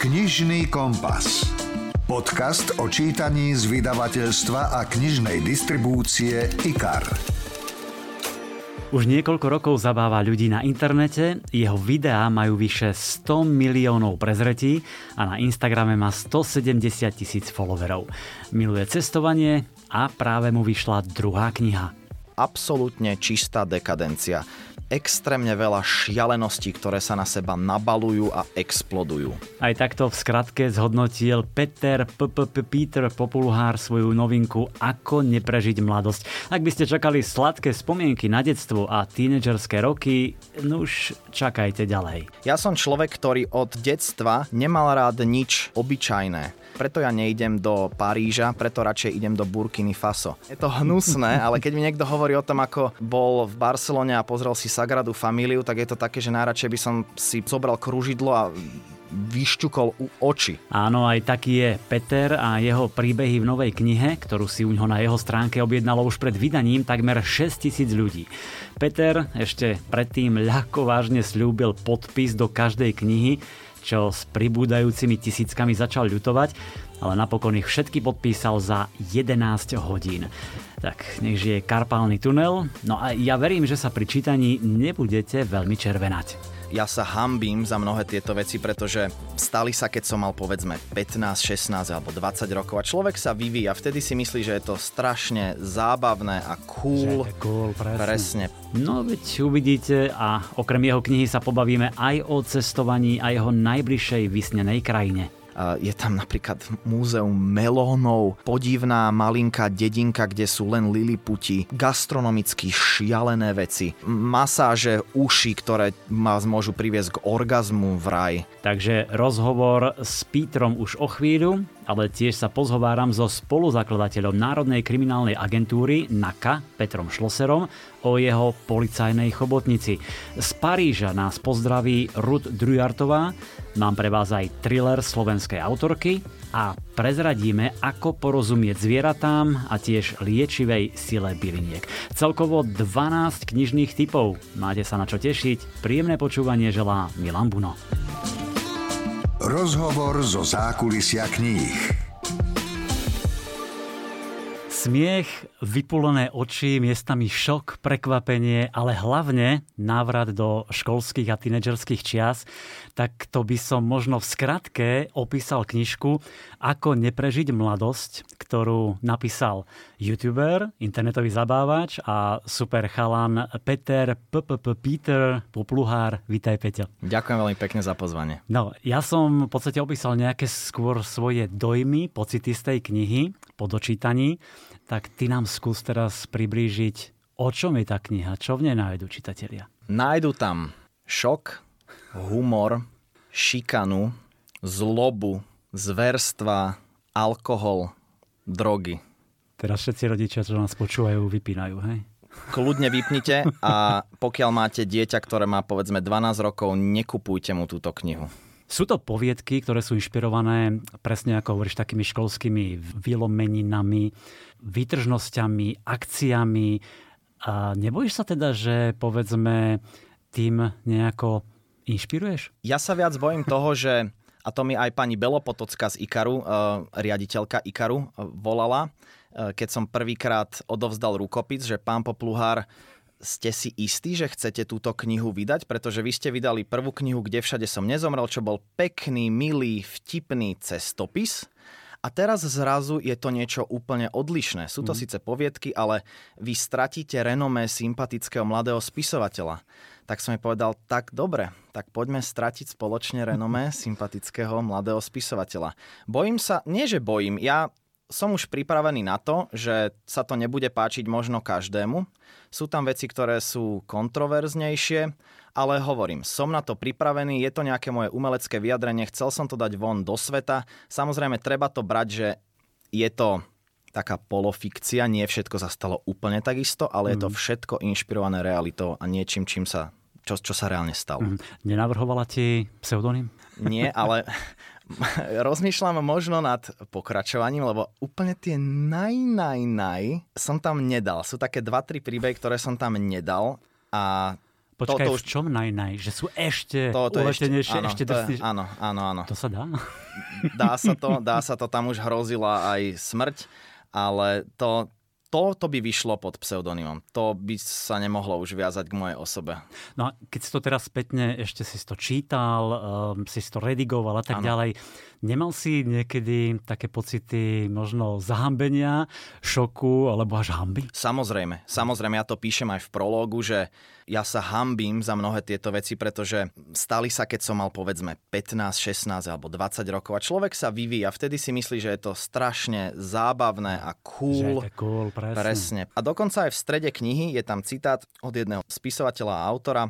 Knižný kompas. Podcast o čítaní z vydavateľstva a knižnej distribúcie IKAR. Už niekoľko rokov zabáva ľudí na internete, jeho videá majú vyše 100 miliónov prezretí a na Instagrame má 170 tisíc followerov. Miluje cestovanie a práve mu vyšla druhá kniha. Absolútne čistá dekadencia extrémne veľa šialeností, ktoré sa na seba nabalujú a explodujú. Aj takto v skratke zhodnotil Peter PPP Peter Populhár svoju novinku Ako neprežiť mladosť. Ak by ste čakali sladké spomienky na detstvo a tínedžerské roky, no už čakajte ďalej. Ja som človek, ktorý od detstva nemal rád nič obyčajné preto ja nejdem do Paríža, preto radšej idem do Burkiny Faso. Je to hnusné, ale keď mi niekto hovorí o tom, ako bol v Barcelone a pozrel si Sagradu Familiu, tak je to také, že najradšej by som si zobral kružidlo a vyšťukol u oči. Áno, aj taký je Peter a jeho príbehy v novej knihe, ktorú si u ňoho na jeho stránke objednalo už pred vydaním takmer 6 tisíc ľudí. Peter ešte predtým ľahko vážne slúbil podpis do každej knihy, čo s pribúdajúcimi tisíckami začal ľutovať, ale napokon ich všetky podpísal za 11 hodín. Tak nech žije karpálny tunel, no a ja verím, že sa pri čítaní nebudete veľmi červenať ja sa hambím za mnohé tieto veci, pretože stali sa, keď som mal povedzme 15, 16 alebo 20 rokov a človek sa vyvíja. Vtedy si myslí, že je to strašne zábavné a cool. Že cool, presne. presne. No veď uvidíte a okrem jeho knihy sa pobavíme aj o cestovaní a jeho najbližšej vysnenej krajine. Je tam napríklad múzeum melónov, podivná malinká dedinka, kde sú len liliputi, gastronomicky šialené veci, masáže uši, ktoré vás môžu priviesť k orgazmu v raj. Takže rozhovor s Pítrom už o chvíľu, ale tiež sa pozhováram so spoluzakladateľom Národnej kriminálnej agentúry NAKA, Petrom Šloserom, o jeho policajnej chobotnici. Z Paríža nás pozdraví Rud Drujartová, mám pre vás aj thriller slovenskej autorky a prezradíme, ako porozumieť zvieratám a tiež liečivej sile byliniek. Celkovo 12 knižných typov. Máte sa na čo tešiť. Príjemné počúvanie želá Milan Buno. Rozhovor zo zákulisia kníh. Smiech, vypulené oči, miestami šok, prekvapenie, ale hlavne návrat do školských a tínedžerských čias, tak to by som možno v skratke opísal knižku Ako neprežiť mladosť, ktorú napísal youtuber, internetový zabávač a super chalan Peter PPP Peter Popluhár. Vítaj Peťo. Ďakujem veľmi pekne za pozvanie. No, ja som v podstate opísal nejaké skôr svoje dojmy, pocity z tej knihy po dočítaní, tak ty nám skús teraz priblížiť, o čom je tá kniha, čo v nej nájdu čitatelia. Nájdu tam šok, humor, šikanu, zlobu, zverstva, alkohol, drogy. Teraz všetci rodičia, čo nás počúvajú, vypínajú, hej? Kľudne vypnite a pokiaľ máte dieťa, ktoré má povedzme 12 rokov, nekupujte mu túto knihu. Sú to poviedky, ktoré sú inšpirované presne ako hovoríš takými školskými vylomeninami, výtržnosťami, akciami. A nebojíš sa teda, že povedzme tým nejako inšpiruješ? Ja sa viac bojím toho, že a to mi aj pani Belopotocka z Ikaru, eh, riaditeľka Ikaru, eh, volala, eh, keď som prvýkrát odovzdal rukopis, že pán Popluhár, ste si istí, že chcete túto knihu vydať? Pretože vy ste vydali prvú knihu, kde všade som nezomrel, čo bol pekný, milý, vtipný cestopis. A teraz zrazu je to niečo úplne odlišné. Sú to mm. síce poviedky, ale vy stratíte renomé sympatického mladého spisovateľa tak som jej povedal, tak dobre, tak poďme stratiť spoločne renomé sympatického mladého spisovateľa. Bojím sa, nie že bojím, ja som už pripravený na to, že sa to nebude páčiť možno každému. Sú tam veci, ktoré sú kontroverznejšie, ale hovorím, som na to pripravený, je to nejaké moje umelecké vyjadrenie, chcel som to dať von do sveta. Samozrejme, treba to brať, že je to taká polofikcia, nie všetko sa stalo úplne takisto, ale mm. je to mhm. všetko inšpirované realitou a niečím, čím sa čo, čo sa reálne stalo. Mm. Nenavrhovala ti pseudonym? Nie, ale rozmýšľam možno nad pokračovaním, lebo úplne tie naj, naj, naj som tam nedal. Sú také dva, tri príbehy, ktoré som tam nedal a Počkaj, to, to už... v čom naj, naj? Že sú ešte to, to uletenejšie, ešte, áno, ešte to je, áno, áno, áno. To sa dá? Dá sa to, dá sa to, tam už hrozila aj smrť, ale to, to, to by vyšlo pod pseudonymom. To by sa nemohlo už viazať k mojej osobe. No a keď si to teraz spätne ešte si to čítal, um, si to redigoval a tak ano. ďalej, nemal si niekedy také pocity možno zahambenia, šoku alebo až hamby? Samozrejme, samozrejme, ja to píšem aj v prológu, že ja sa hambím za mnohé tieto veci, pretože stali sa, keď som mal povedzme 15, 16 alebo 20 rokov a človek sa vyvíja. Vtedy si myslí, že je to strašne zábavné a cool. Že je to cool, presne. presne. A dokonca aj v strede knihy je tam citát od jedného spisovateľa a autora,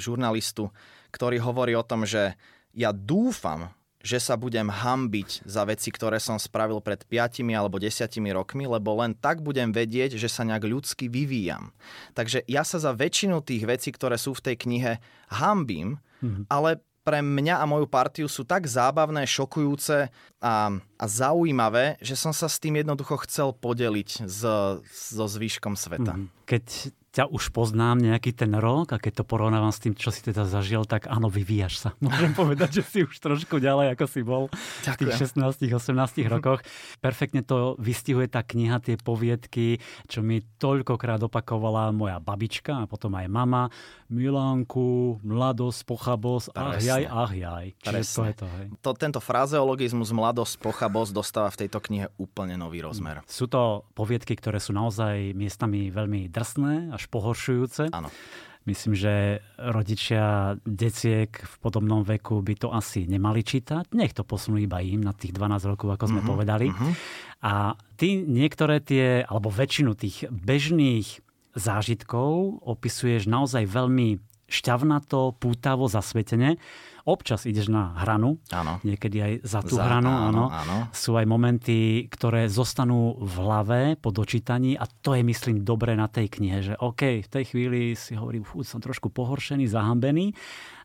žurnalistu, ktorý hovorí o tom, že ja dúfam, že sa budem hambiť za veci, ktoré som spravil pred 5 alebo 10 rokmi, lebo len tak budem vedieť, že sa nejak ľudsky vyvíjam. Takže ja sa za väčšinu tých vecí, ktoré sú v tej knihe, hambím, mm-hmm. ale pre mňa a moju partiu sú tak zábavné, šokujúce a, a zaujímavé, že som sa s tým jednoducho chcel podeliť s, so zvyškom sveta. Mm-hmm. Keď ťa už poznám nejaký ten rok a keď to porovnávam s tým, čo si teda zažil, tak áno, vyvíjaš sa. Môžem povedať, že si už trošku ďalej, ako si bol Ďakujem. v tých 16-18 rokoch. Perfektne to vystihuje tá kniha, tie poviedky, čo mi toľkokrát opakovala moja babička a potom aj mama. Milánku, mladosť, pochabosť, ach jaj, ach jaj. Čiže to je to, hej. To, tento frazeologizmus mladosť, pochabosť dostáva v tejto knihe úplne nový rozmer. Sú to poviedky, ktoré sú naozaj miestami veľmi drsné až až pohoršujúce. Áno. Myslím, že rodičia deciek v podobnom veku by to asi nemali čítať. Nech to posunú iba im na tých 12 rokov, ako sme uh-huh, povedali. Uh-huh. A ty niektoré tie, alebo väčšinu tých bežných zážitkov opisuješ naozaj veľmi šťavnato, pútavo, zasvetene. Občas ideš na hranu, áno. niekedy aj za tú za, hranu. Áno, áno. Sú aj momenty, ktoré zostanú v hlave po dočítaní a to je, myslím, dobre na tej knihe, že OK, v tej chvíli si hovorím, fú, som trošku pohoršený, zahambený,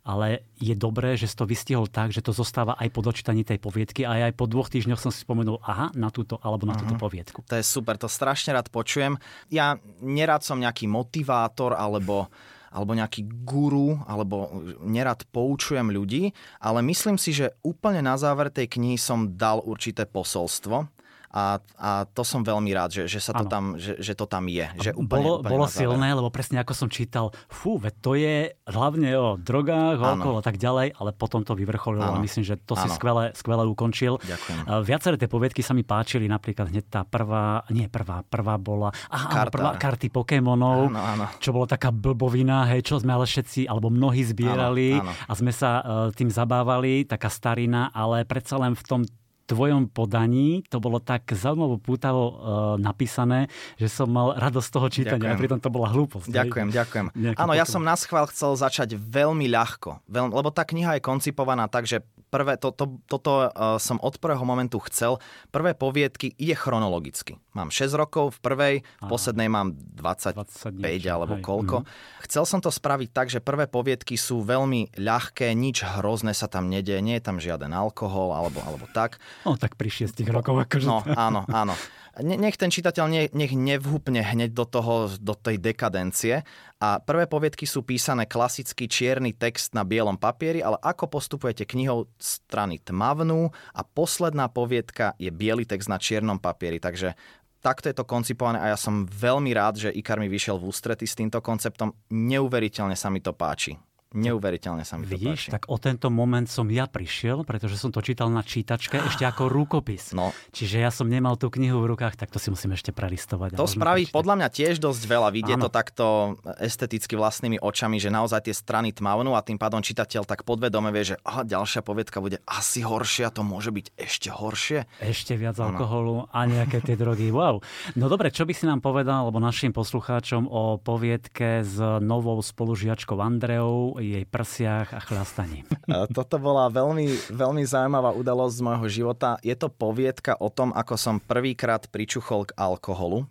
ale je dobré, že si to vystihol tak, že to zostáva aj po dočítaní tej poviedky a aj po dvoch týždňoch som si spomenul, aha, na túto alebo na uh-huh. túto mhm. poviedku. To je super, to strašne rád počujem. Ja nerád som nejaký motivátor alebo alebo nejaký guru, alebo nerad poučujem ľudí, ale myslím si, že úplne na záver tej knihy som dal určité posolstvo a, a to som veľmi rád, že, že, sa to tam, že, že to tam je. Že úplne, bolo úplne bolo silné, lebo presne ako som čítal, fú, veď to je hlavne o drogách, o alkohol a tak ďalej, ale potom to vyvrcholilo a myslím, že to ano. si skvele, skvele ukončil. Ďakujem. Viaceré tie poviedky sa mi páčili, napríklad hneď tá prvá, nie prvá, prvá bola aha, Karta. prvá, karty Pokémonov, áno, áno. čo bolo taká blbovina, hej, čo sme ale všetci, alebo mnohí zbierali áno, áno. a sme sa uh, tým zabávali, taká starina, ale predsa len v tom tvojom podaní to bolo tak zaujímavo pútavo uh, napísané, že som mal radosť z toho čítania ďakujem. a pritom to bola hlúposť. Ďakujem, hej? ďakujem. Áno, ja som na schvál chcel začať veľmi ľahko, veľ, lebo tá kniha je koncipovaná tak, že prvé, to, to, toto uh, som od prvého momentu chcel. Prvé poviedky ide chronologicky. Mám 6 rokov v prvej, v poslednej mám 25 20 niečo, alebo hej. koľko. Mm-hmm. Chcel som to spraviť tak, že prvé poviedky sú veľmi ľahké, nič hrozné sa tam nedie, nie je tam žiaden alkohol alebo, alebo tak. No tak pri šiestich rokoch akože... No áno, áno. Nech ten čitateľ nech, nech nevhupne hneď do, toho, do tej dekadencie. A prvé poviedky sú písané klasický čierny text na bielom papieri, ale ako postupujete knihou strany tmavnú a posledná poviedka je biely text na čiernom papieri. Takže takto je to koncipované a ja som veľmi rád, že Ikar mi vyšiel v ústrety s týmto konceptom. Neuveriteľne sa mi to páči. Neuveriteľne sa mi to Vidíš, páči. tak o tento moment som ja prišiel, pretože som to čítal na čítačke ešte ako rukopis. No. Čiže ja som nemal tú knihu v rukách, tak to si musím ešte prelistovať. To spraví podľa mňa tiež dosť veľa. Vidie to takto esteticky vlastnými očami, že naozaj tie strany tmavnú a tým pádom čitateľ tak podvedome vie, že aha, ďalšia poviedka bude asi horšia, to môže byť ešte horšie. Ešte viac alkoholu a nejaké tie drogy. Wow. No dobre, čo by si nám povedal, alebo našim poslucháčom o poviedke s novou spolužiačkou Andreou, jej prsiach a chlastaní. Toto bola veľmi, veľmi zaujímavá udalosť z môjho života. Je to poviedka o tom, ako som prvýkrát pričuchol k alkoholu.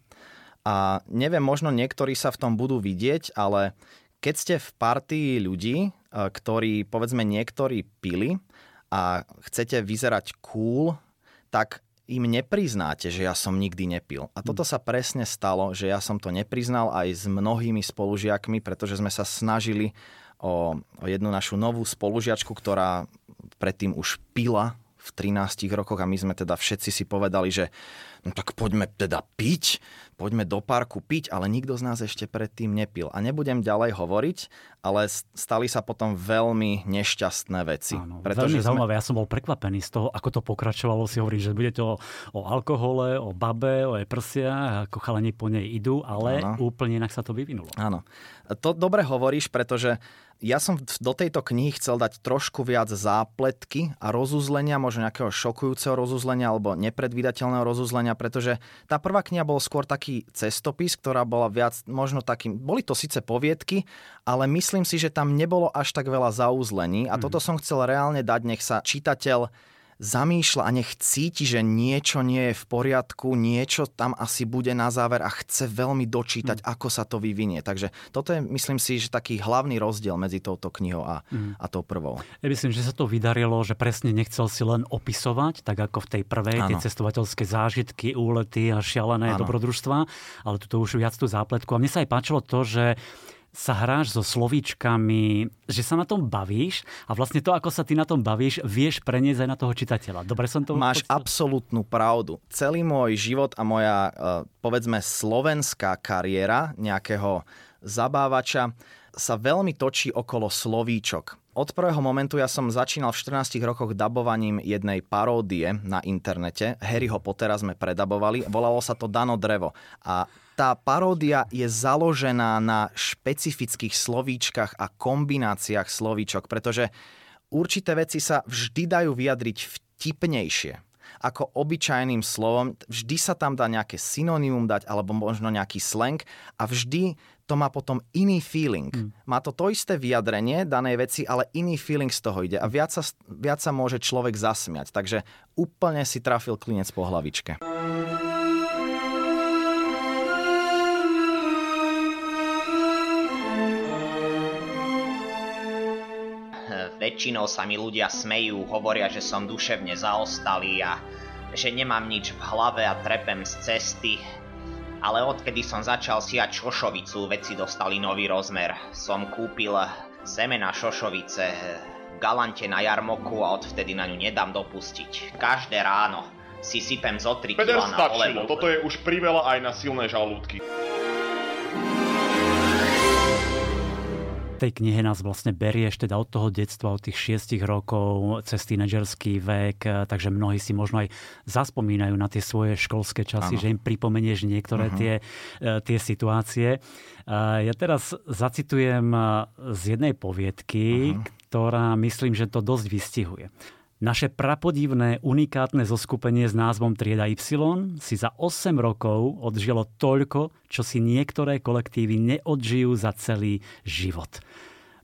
A neviem, možno niektorí sa v tom budú vidieť, ale keď ste v partii ľudí, e, ktorí povedzme niektorí pili a chcete vyzerať cool, tak im nepriznáte, že ja som nikdy nepil. A toto sa presne stalo, že ja som to nepriznal aj s mnohými spolužiakmi, pretože sme sa snažili o, o jednu našu novú spolužiačku, ktorá predtým už pila v 13 rokoch a my sme teda všetci si povedali, že no tak poďme teda piť, poďme do parku piť, ale nikto z nás ešte predtým nepil. A nebudem ďalej hovoriť, ale stali sa potom veľmi nešťastné veci. Áno, veľmi sme... zaujímavé, ja som bol prekvapený z toho, ako to pokračovalo. Si hovorím, že bude to o alkohole, o babe, o jej prsia, ako chalani po nej idú, ale Áno. úplne inak sa to vyvinulo. Áno. To dobre hovoríš, pretože ja som do tejto knihy chcel dať trošku viac zápletky a rozuzlenia, možno nejakého šokujúceho rozuzlenia alebo nepredvídateľného rozuzlenia, pretože tá prvá kniha bol skôr taký cestopis, ktorá bola viac možno takým, boli to síce poviedky, ale myslím si, že tam nebolo až tak veľa zaúzlení a mm. toto som chcel reálne dať, nech sa čitateľ zamýšľa a nech cíti, že niečo nie je v poriadku, niečo tam asi bude na záver a chce veľmi dočítať, mm. ako sa to vyvinie. Takže toto je, myslím si, že taký hlavný rozdiel medzi touto knihou a, mm. a tou prvou. Ja myslím, že sa to vydarilo, že presne nechcel si len opisovať, tak ako v tej prvej, ano. tie cestovateľské zážitky, úlety a šialené ano. dobrodružstva, ale tu už viac tú zápletku. A mne sa aj páčilo to, že sa hráš so slovíčkami, že sa na tom bavíš a vlastne to, ako sa ty na tom bavíš, vieš preniesť aj na toho čitateľa. Dobre som to Máš počítal? absolútnu pravdu. Celý môj život a moja, eh, povedzme, slovenská kariéra nejakého zabávača sa veľmi točí okolo slovíčok. Od prvého momentu ja som začínal v 14 rokoch dabovaním jednej paródie na internete. Harryho Pottera sme predabovali, volalo sa to Dano Drevo. A tá paródia je založená na špecifických slovíčkach a kombináciách slovíčok, pretože určité veci sa vždy dajú vyjadriť vtipnejšie ako obyčajným slovom. Vždy sa tam dá nejaké synonymum dať alebo možno nejaký slang a vždy to má potom iný feeling. Mm. Má to to isté vyjadrenie danej veci, ale iný feeling z toho ide a viac sa, viac sa môže človek zasmiať. Takže úplne si trafil klinec po hlavičke. Väčšinou sa mi ľudia smejú, hovoria, že som duševne zaostalý a že nemám nič v hlave a trepem z cesty. Ale odkedy som začal siať šošovicu, veci dostali nový rozmer. Som kúpil semena šošovice v galante na jarmoku a odvtedy na ňu nedám dopustiť. Každé ráno si sypem zo 3 kg na olevu. toto je už priveľa aj na silné žalúdky. Tej knihe nás vlastne berieš teda od toho detstva, od tých šiestich rokov, cez tínedžerský vek, takže mnohí si možno aj zaspomínajú na tie svoje školské časy, ano. že im pripomenieš niektoré uh-huh. tie, e, tie situácie. E, ja teraz zacitujem e, z jednej poviedky, uh-huh. ktorá myslím, že to dosť vystihuje. Naše prapodivné, unikátne zoskupenie s názvom Trieda Y si za 8 rokov odžilo toľko, čo si niektoré kolektívy neodžijú za celý život.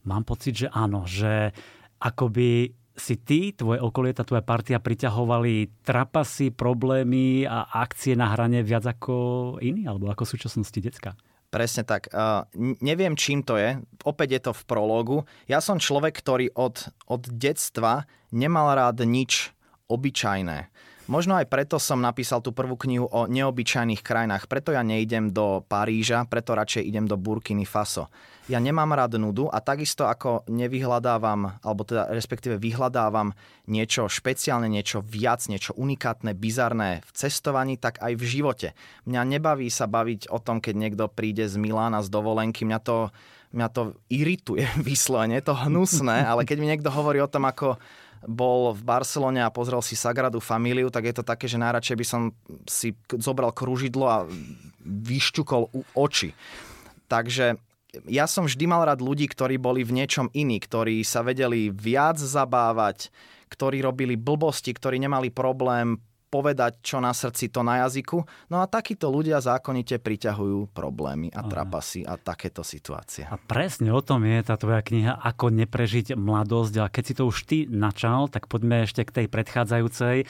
Mám pocit, že áno, že akoby si ty, tvoje okolie, tá tvoja partia priťahovali trapasy, problémy a akcie na hrane viac ako iní, alebo ako súčasnosti decka? Presne tak. Uh, neviem, čím to je. Opäť je to v prologu. Ja som človek, ktorý od, od detstva nemal rád nič obyčajné. Možno aj preto som napísal tú prvú knihu o neobyčajných krajinách. Preto ja neidem do Paríža, preto radšej idem do Burkiny Faso. Ja nemám rád nudu a takisto ako nevyhľadávam, alebo teda respektíve vyhľadávam niečo špeciálne, niečo viac, niečo unikátne, bizarné v cestovaní, tak aj v živote. Mňa nebaví sa baviť o tom, keď niekto príde z Milána z dovolenky. Mňa to, mňa to irituje vyslovene, je to hnusné, ale keď mi niekto hovorí o tom, ako bol v Barcelone a pozrel si Sagradu Familiu, tak je to také, že najradšej by som si zobral kružidlo a vyšťukol oči. Takže ja som vždy mal rád ľudí, ktorí boli v niečom iní, ktorí sa vedeli viac zabávať, ktorí robili blbosti, ktorí nemali problém povedať, čo na srdci, to na jazyku. No a takíto ľudia zákonite priťahujú problémy a trapasy a takéto situácie. A presne o tom je tá tvoja kniha Ako neprežiť mladosť. A keď si to už ty načal, tak poďme ešte k tej predchádzajúcej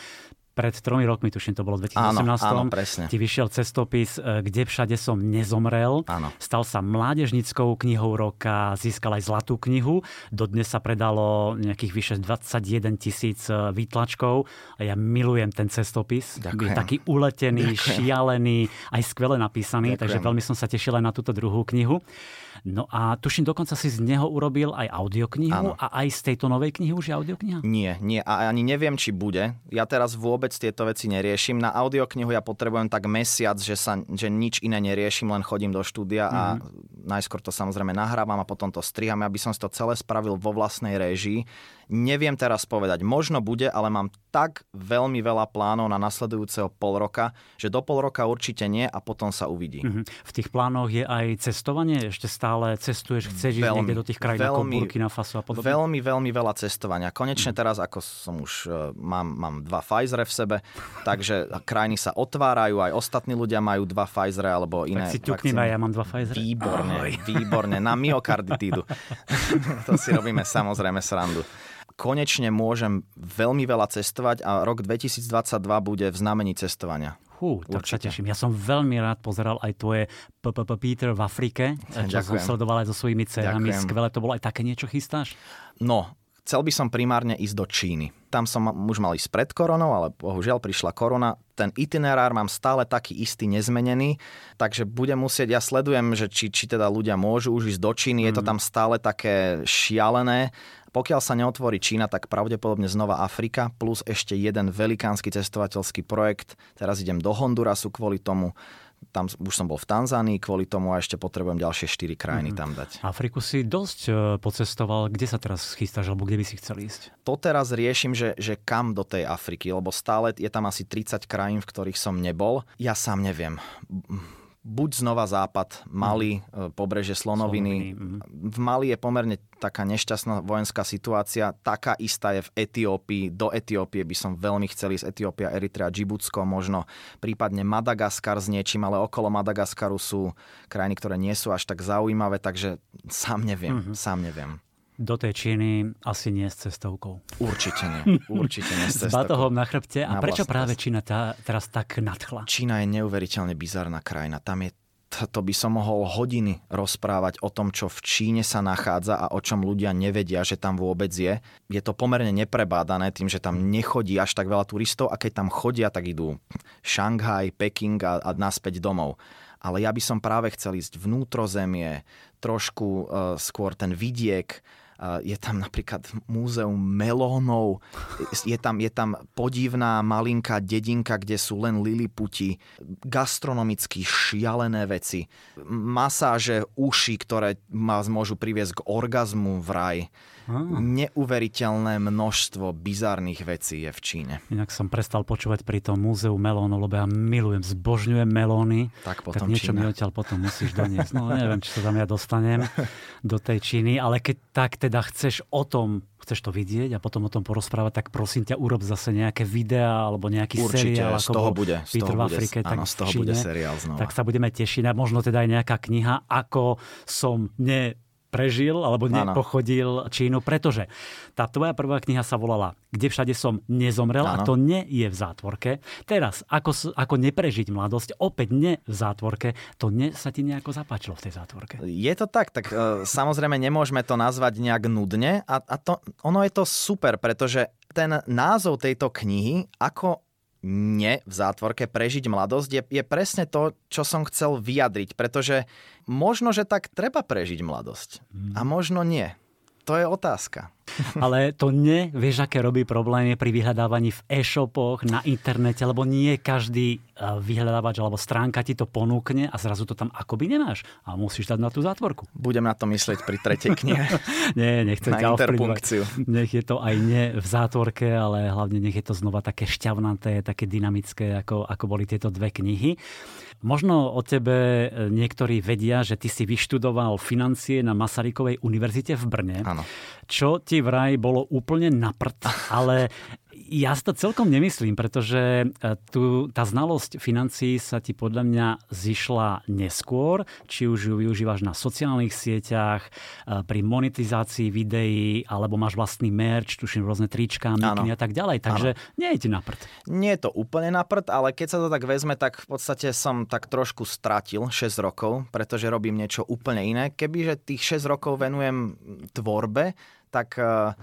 pred tromi rokmi, tuším, to bolo v 2018, áno, áno, presne. ti vyšiel cestopis e, Kde všade som nezomrel. Áno. Stal sa mládežnickou knihou roka, získal aj zlatú knihu. Dodnes sa predalo nejakých vyše 21 tisíc e, výtlačkov. A ja milujem ten cestopis. Ďakujem. Je taký uletený, Ďakujem. šialený, aj skvele napísaný, Ďakujem. takže veľmi som sa tešil aj na túto druhú knihu. No a tuším, dokonca si z neho urobil aj audioknihu Áno. a aj z tejto novej knihy už je audiokniha? Nie, nie. A ani neviem, či bude. Ja teraz vôbec tieto veci neriešim. Na audioknihu ja potrebujem tak mesiac, že, sa, že nič iné neriešim, len chodím do štúdia a najskôr to samozrejme nahrávam a potom to striham, aby som si to celé spravil vo vlastnej réžii. Neviem teraz povedať, možno bude, ale mám tak veľmi veľa plánov na nasledujúceho pol roka, že do pol roka určite nie a potom sa uvidí. Mhm. V tých plánoch je aj cestovanie? Ešte stále cestuješ, chceš ísť Veľmi, niekde do tých krajín ako veľmi, Burkina Faso a podobne? Veľmi, veľmi veľa cestovania. Konečne teraz, ako som už, e, mám, mám dva Pfizer v sebe, takže krajiny sa otvárajú, aj ostatní ľudia majú dva Pfizer alebo iné Tak si vakcíny. ja mám dva Pfizer. Výborne, výborne. Na myokarditídu. to si robíme samozrejme srandu. Konečne môžem veľmi veľa cestovať a rok 2022 bude v znamení cestovania. Hú, tak sa teším. Ja som veľmi rád pozeral aj tvoje PPP Peter v Afrike, čo som sledoval aj so svojimi. Ďakujem. Skvelé to bolo. Aj také niečo chystáš? No, chcel by som primárne ísť do Číny. Tam som už mal ísť pred koronou, ale bohužiaľ prišla korona. Ten itinerár mám stále taký istý, nezmenený, takže budem musieť, ja sledujem, že či, či teda ľudia môžu už ísť do Číny, je to tam stále také šialené. Pokiaľ sa neotvorí Čína, tak pravdepodobne znova Afrika, plus ešte jeden velikánsky cestovateľský projekt. Teraz idem do Hondurasu kvôli tomu. Tam už som bol v Tanzánii kvôli tomu a ešte potrebujem ďalšie 4 krajiny tam dať. Afriku si dosť e, pocestoval. Kde sa teraz chystáš, alebo kde by si chcel ísť? to teraz riešim, že, že kam do tej Afriky, lebo stále je tam asi 30 krajín, v ktorých som nebol. Ja sám neviem. Buď znova západ, Mali, mm. pobreže Slonoviny. Slonoviny, V Mali je pomerne taká nešťastná vojenská situácia. Taká istá je v Etiópii. Do Etiópie by som veľmi chcel ísť. Etiópia, Eritrea, Džibutsko, možno prípadne Madagaskar s niečím, ale okolo Madagaskaru sú krajiny, ktoré nie sú až tak zaujímavé, takže sám neviem, mm-hmm. sám neviem. Do tej Číny asi nie s cestovkou. Určite nie. Určite nie. S batohom na chrbte. A Na prečo práve. Čína tá, teraz tak nadchla? Čína je neuveriteľne bizarná krajina. Tam je to by som mohol hodiny rozprávať o tom, čo v Číne sa nachádza a o čom ľudia nevedia, že tam vôbec je. Je to pomerne neprebádané tým, že tam nechodí až tak veľa turistov a keď tam chodia, tak idú Šanghaj, Peking a, a naspäť domov. Ale ja by som práve chcel ísť vnútrozemie, trošku uh, skôr ten vidiek, je tam napríklad múzeum melónov, je tam, je tam podivná malinká dedinka, kde sú len liliputi, gastronomicky šialené veci, masáže uši, ktoré vás môžu priviesť k orgazmu v raj. Neuveriteľné množstvo bizarných vecí je v Číne. Inak som prestal počúvať pri tom múzeu melónov, lebo ja milujem, zbožňujem melóny. Tak tak potom niečo Čína. mi odtiaľ potom musíš doniesť. No neviem, či sa tam ja dostanem do tej Číny, ale keď tak teda chceš o tom, chceš to vidieť a potom o tom porozprávať, tak prosím ťa, urob zase nejaké videá alebo nejaký Určite, seriál, z ako toho bude, z Peter toho v bude, Afrike, tak áno, z toho Číne, bude seriál znova. Tak sa budeme tešiť a možno teda aj nejaká kniha, ako som ne prežil alebo nepochodil Čínu, pretože tá tvoja prvá kniha sa volala Kde všade som nezomrel a Áno. to nie je v zátvorke. Teraz, ako, ako neprežiť mladosť, opäť nie v zátvorke, to nie sa ti nejako zapáčilo v tej zátvorke. Je to tak, tak e, samozrejme nemôžeme to nazvať nejak nudne a, a to, ono je to super, pretože ten názov tejto knihy, ako nie v zátvorke prežiť mladosť, je, je presne to, čo som chcel vyjadriť, pretože možno, že tak treba prežiť mladosť a možno nie. To je otázka. Ale to nie, vieš, aké robí problémy pri vyhľadávaní v e-shopoch, na internete, lebo nie každý eh, vyhľadávač alebo stránka ti to ponúkne a zrazu to tam akoby nemáš. A musíš dať na tú zátvorku. Budem na to myslieť pri tretej knihe. Nie, nechcem Na ťa interpunkciu. Nech je to aj nie v zátvorke, ale hlavne nech je to znova také šťavnaté, také dynamické, ako, ako boli tieto dve knihy. Možno o tebe e, niektorí vedia, že ty si vyštudoval financie na Masarykovej univerzite v Brne. Áno. Čo ti vraj bolo úplne na prd, ale Ja si to celkom nemyslím, pretože e, tu, tá znalosť financií sa ti podľa mňa zišla neskôr, či už ju využívaš na sociálnych sieťach, e, pri monetizácii videí, alebo máš vlastný merch, tuším rôzne trička, mikiny a tak ďalej. Takže ano. nie je ti na prd. Nie je to úplne na prd, ale keď sa to tak vezme, tak v podstate som tak trošku stratil 6 rokov, pretože robím niečo úplne iné. Kebyže tých 6 rokov venujem tvorbe, tak uh,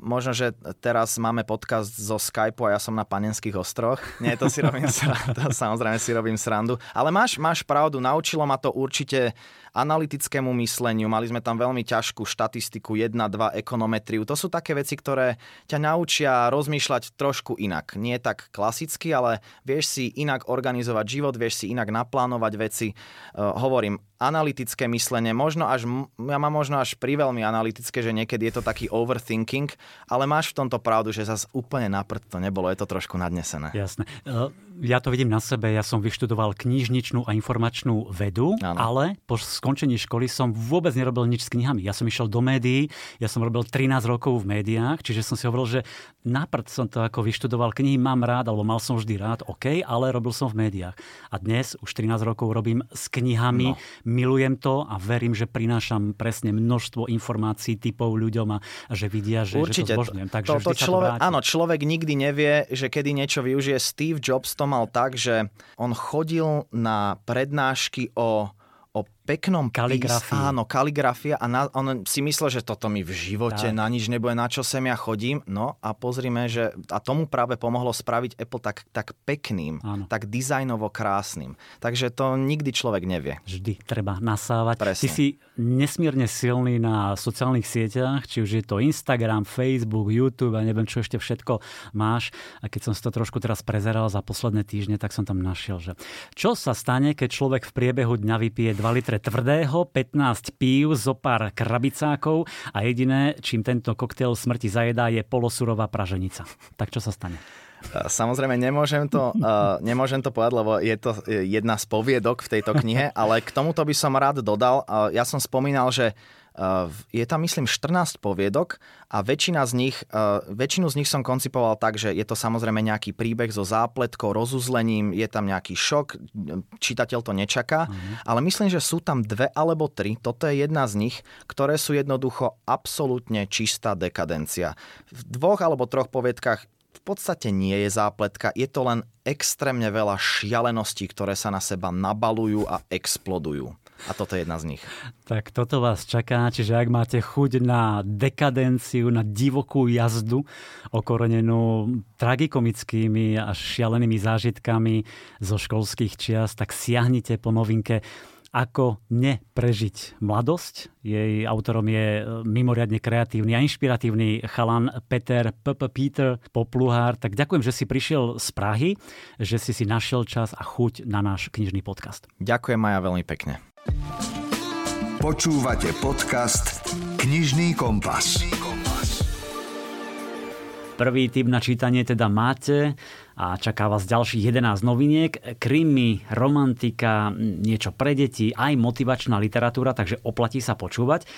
možno, že teraz máme podcast zo Skype a ja som na Panenských ostroch. Nie, to si robím srandu, samozrejme si robím srandu. Ale máš, máš pravdu, naučilo ma to určite analytickému mysleniu, mali sme tam veľmi ťažkú štatistiku 1, 2, ekonometriu. To sú také veci, ktoré ťa naučia rozmýšľať trošku inak. Nie tak klasicky, ale vieš si inak organizovať život, vieš si inak naplánovať veci. Uh, hovorím, analytické myslenie, možno až, ja mám možno až priveľmi analytické, že niekedy je to taký overthinking, ale máš v tomto pravdu, že zase úplne naprd to nebolo, je to trošku nadnesené. Jasné. Uh ja to vidím na sebe, ja som vyštudoval knižničnú a informačnú vedu, ano. ale po skončení školy som vôbec nerobil nič s knihami. Ja som išiel do médií, ja som robil 13 rokov v médiách, čiže som si hovoril, že naprd som to ako vyštudoval, knihy mám rád, alebo mal som vždy rád, OK, ale robil som v médiách. A dnes už 13 rokov robím s knihami, no. milujem to a verím, že prinášam presne množstvo informácií typov ľuďom a, že vidia, že, Určite, že to zbožňujem. Takže to, to človek, to áno, človek nikdy nevie, že kedy niečo využije. Steve Jobs to mal tak, že on chodil na prednášky o o peknom kaligrafii. Áno, kaligrafia a na, on si myslel, že toto mi v živote tak. na nič nebude, na čo sem ja chodím. No a pozrime, že a tomu práve pomohlo spraviť Apple tak, tak pekným, áno. tak dizajnovo krásnym. Takže to nikdy človek nevie. Vždy treba nasávať. Presne. Ty si nesmierne silný na sociálnych sieťach, či už je to Instagram, Facebook, YouTube a neviem, čo ešte všetko máš. A keď som si to trošku teraz prezeral za posledné týždne, tak som tam našiel, že čo sa stane, keď človek v priebehu dňa vypije 2 litre tvrdého, 15 pív, zo pár krabicákov a jediné, čím tento koktail smrti zajedá, je polosurová praženica. Tak čo sa stane? Samozrejme, nemôžem to, uh, nemôžem to povedať, lebo je to jedna z poviedok v tejto knihe, ale k tomuto by som rád dodal. Ja som spomínal, že je tam, myslím, 14 poviedok a väčšina z nich, väčšinu z nich som koncipoval tak, že je to samozrejme nejaký príbeh so zápletkou, rozuzlením, je tam nejaký šok, čitateľ to nečaká, uh-huh. ale myslím, že sú tam dve alebo tri, toto je jedna z nich, ktoré sú jednoducho absolútne čistá dekadencia. V dvoch alebo troch poviedkach v podstate nie je zápletka, je to len extrémne veľa šialeností, ktoré sa na seba nabalujú a explodujú. A toto je jedna z nich. Tak toto vás čaká, čiže ak máte chuť na dekadenciu, na divokú jazdu, okorenenú tragikomickými a šialenými zážitkami zo školských čias, tak siahnite po novinke ako neprežiť mladosť. Jej autorom je e, mimoriadne kreatívny a inšpiratívny chalan Peter P. Peter Popluhár. Tak ďakujem, že si prišiel z Prahy, že si si našiel čas a chuť na náš knižný podcast. Ďakujem Maja veľmi pekne. Počúvate podcast Knižný kompas. Prvý typ na čítanie teda máte a čaká vás ďalších 11 noviniek. Krimi, romantika, niečo pre deti, aj motivačná literatúra, takže oplatí sa počúvať.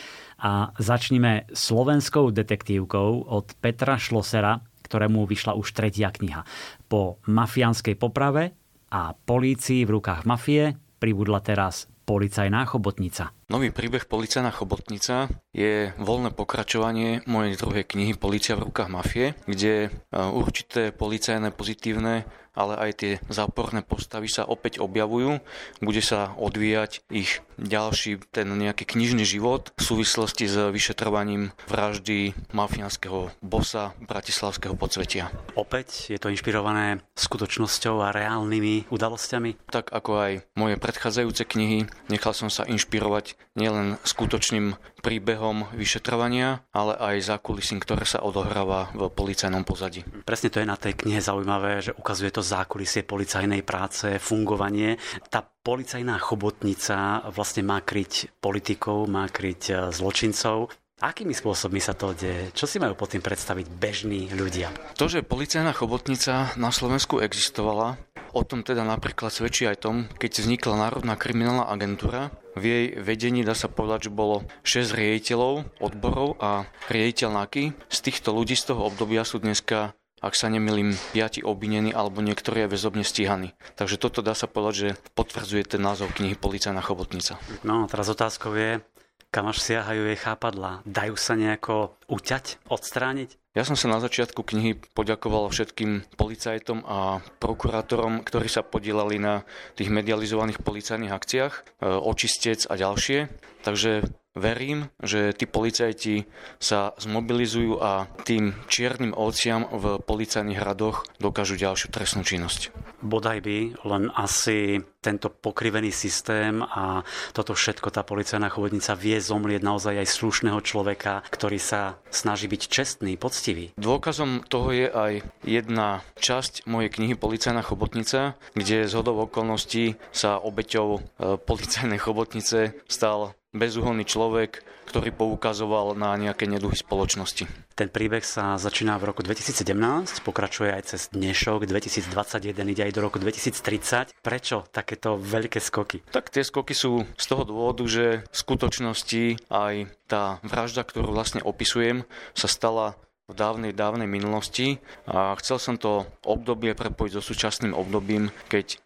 A začnime slovenskou detektívkou od Petra Šlosera, ktorému vyšla už tretia kniha. Po mafiánskej poprave a polícii v rukách mafie pribudla teraz policajná chobotnica. Nový príbeh Policajná chobotnica je voľné pokračovanie mojej druhej knihy Polícia v rukách mafie, kde e, určité policajné pozitívne ale aj tie záporné postavy sa opäť objavujú. Bude sa odvíjať ich ďalší ten nejaký knižný život v súvislosti s vyšetrovaním vraždy mafiánskeho bosa bratislavského podsvetia. Opäť je to inšpirované skutočnosťou a reálnymi udalosťami? Tak ako aj moje predchádzajúce knihy, nechal som sa inšpirovať nielen skutočným príbehom vyšetrovania, ale aj zákulisím, ktoré sa odohráva v policajnom pozadí. Presne to je na tej knihe zaujímavé, že ukazuje to zákulisie policajnej práce, fungovanie. Tá policajná chobotnica vlastne má kryť politikov, má kryť e, zločincov. Akými spôsobmi sa to deje? Čo si majú pod tým predstaviť bežní ľudia? To, že policajná chobotnica na Slovensku existovala, o tom teda napríklad svedčí aj tom, keď vznikla Národná kriminálna agentúra, v jej vedení dá sa povedať, že bolo 6 riaditeľov odborov a riaditeľ NAKY. Z týchto ľudí z toho obdobia sú dneska ak sa nemilím, piati obvinení alebo niektorí aj väzobne stíhaní. Takže toto dá sa povedať, že potvrdzuje ten názov knihy Policajná chobotnica. No, teraz otázkou je, kam až siahajú jej chápadla. Dajú sa nejako uťať, odstrániť? Ja som sa na začiatku knihy poďakoval všetkým policajtom a prokurátorom, ktorí sa podielali na tých medializovaných policajných akciách, e, očistec a ďalšie. Takže Verím, že tí policajti sa zmobilizujú a tým čiernym ovciam v policajných radoch dokážu ďalšiu trestnú činnosť. Bodaj by, len asi tento pokrivený systém a toto všetko tá policajná chobotnica vie zomlieť naozaj aj slušného človeka, ktorý sa snaží byť čestný, poctivý. Dôkazom toho je aj jedna časť mojej knihy Policajná chobotnica, kde z hodov okolností sa obeťou e, policajnej chobotnice stal bezúhonný človek, ktorý poukazoval na nejaké neduhy spoločnosti. Ten príbeh sa začína v roku 2017, pokračuje aj cez dnešok 2021, ide aj do roku 2030. Prečo takéto veľké skoky? Tak tie skoky sú z toho dôvodu, že v skutočnosti aj tá vražda, ktorú vlastne opisujem, sa stala v dávnej, dávnej minulosti a chcel som to obdobie prepojiť so súčasným obdobím, keď e,